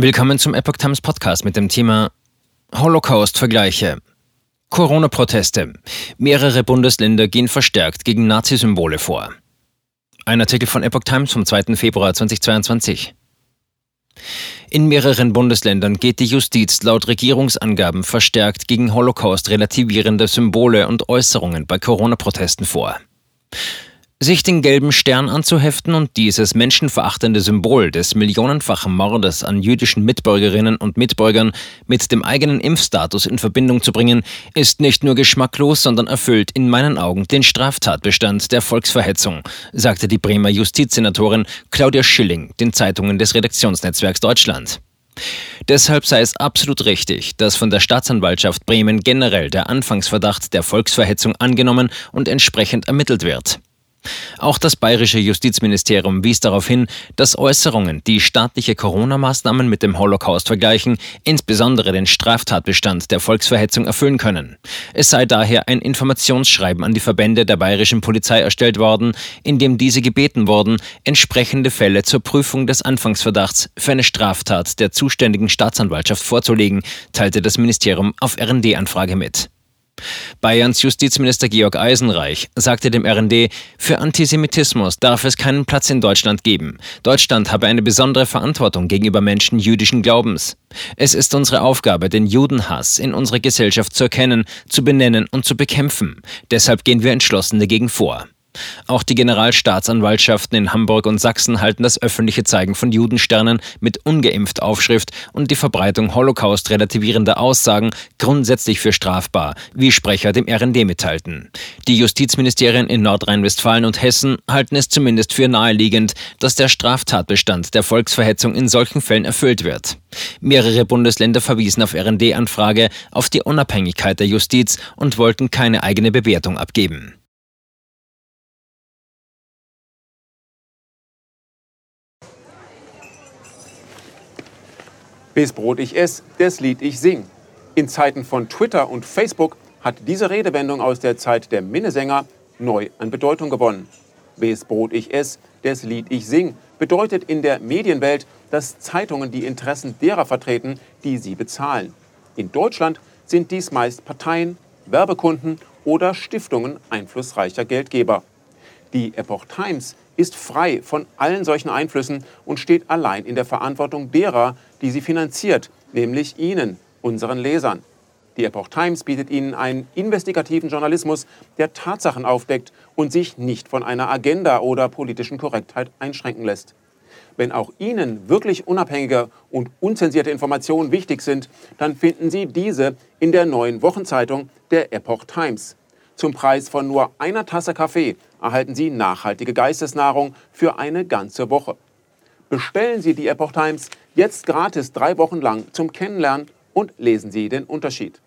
Willkommen zum Epoch Times Podcast mit dem Thema Holocaust-Vergleiche. Corona-Proteste. Mehrere Bundesländer gehen verstärkt gegen Nazi-Symbole vor. Ein Artikel von Epoch Times vom 2. Februar 2022. In mehreren Bundesländern geht die Justiz laut Regierungsangaben verstärkt gegen Holocaust-relativierende Symbole und Äußerungen bei Corona-Protesten vor. Sich den gelben Stern anzuheften und dieses menschenverachtende Symbol des millionenfachen Mordes an jüdischen Mitbürgerinnen und Mitbürgern mit dem eigenen Impfstatus in Verbindung zu bringen, ist nicht nur geschmacklos, sondern erfüllt in meinen Augen den Straftatbestand der Volksverhetzung, sagte die Bremer Justizsenatorin Claudia Schilling den Zeitungen des Redaktionsnetzwerks Deutschland. Deshalb sei es absolut richtig, dass von der Staatsanwaltschaft Bremen generell der Anfangsverdacht der Volksverhetzung angenommen und entsprechend ermittelt wird. Auch das bayerische Justizministerium wies darauf hin, dass Äußerungen, die staatliche Corona-Maßnahmen mit dem Holocaust vergleichen, insbesondere den Straftatbestand der Volksverhetzung erfüllen können. Es sei daher ein Informationsschreiben an die Verbände der bayerischen Polizei erstellt worden, in dem diese gebeten wurden, entsprechende Fälle zur Prüfung des Anfangsverdachts für eine Straftat der zuständigen Staatsanwaltschaft vorzulegen, teilte das Ministerium auf RND-Anfrage mit. Bayerns Justizminister Georg Eisenreich sagte dem RND, für Antisemitismus darf es keinen Platz in Deutschland geben. Deutschland habe eine besondere Verantwortung gegenüber Menschen jüdischen Glaubens. Es ist unsere Aufgabe, den Judenhass in unserer Gesellschaft zu erkennen, zu benennen und zu bekämpfen. Deshalb gehen wir entschlossen dagegen vor. Auch die Generalstaatsanwaltschaften in Hamburg und Sachsen halten das öffentliche Zeigen von Judensternen mit ungeimpft Aufschrift und die Verbreitung Holocaust-relativierender Aussagen grundsätzlich für strafbar, wie Sprecher dem RND mitteilten. Die Justizministerien in Nordrhein-Westfalen und Hessen halten es zumindest für naheliegend, dass der Straftatbestand der Volksverhetzung in solchen Fällen erfüllt wird. Mehrere Bundesländer verwiesen auf RND-Anfrage auf die Unabhängigkeit der Justiz und wollten keine eigene Bewertung abgeben. Bis Brot ich ess, das Lied ich sing. In Zeiten von Twitter und Facebook hat diese Redewendung aus der Zeit der Minnesänger neu an Bedeutung gewonnen. Bis Brot ich ess, das Lied ich sing bedeutet in der Medienwelt, dass Zeitungen die Interessen derer vertreten, die sie bezahlen. In Deutschland sind dies meist Parteien, Werbekunden oder Stiftungen einflussreicher Geldgeber. Die Epoch Times ist frei von allen solchen Einflüssen und steht allein in der Verantwortung derer, die sie finanziert, nämlich Ihnen, unseren Lesern. Die Epoch Times bietet Ihnen einen investigativen Journalismus, der Tatsachen aufdeckt und sich nicht von einer Agenda oder politischen Korrektheit einschränken lässt. Wenn auch Ihnen wirklich unabhängige und unzensierte Informationen wichtig sind, dann finden Sie diese in der neuen Wochenzeitung der Epoch Times. Zum Preis von nur einer Tasse Kaffee erhalten Sie nachhaltige Geistesnahrung für eine ganze Woche. Bestellen Sie die Epoch Times jetzt gratis drei Wochen lang zum Kennenlernen und lesen Sie den Unterschied.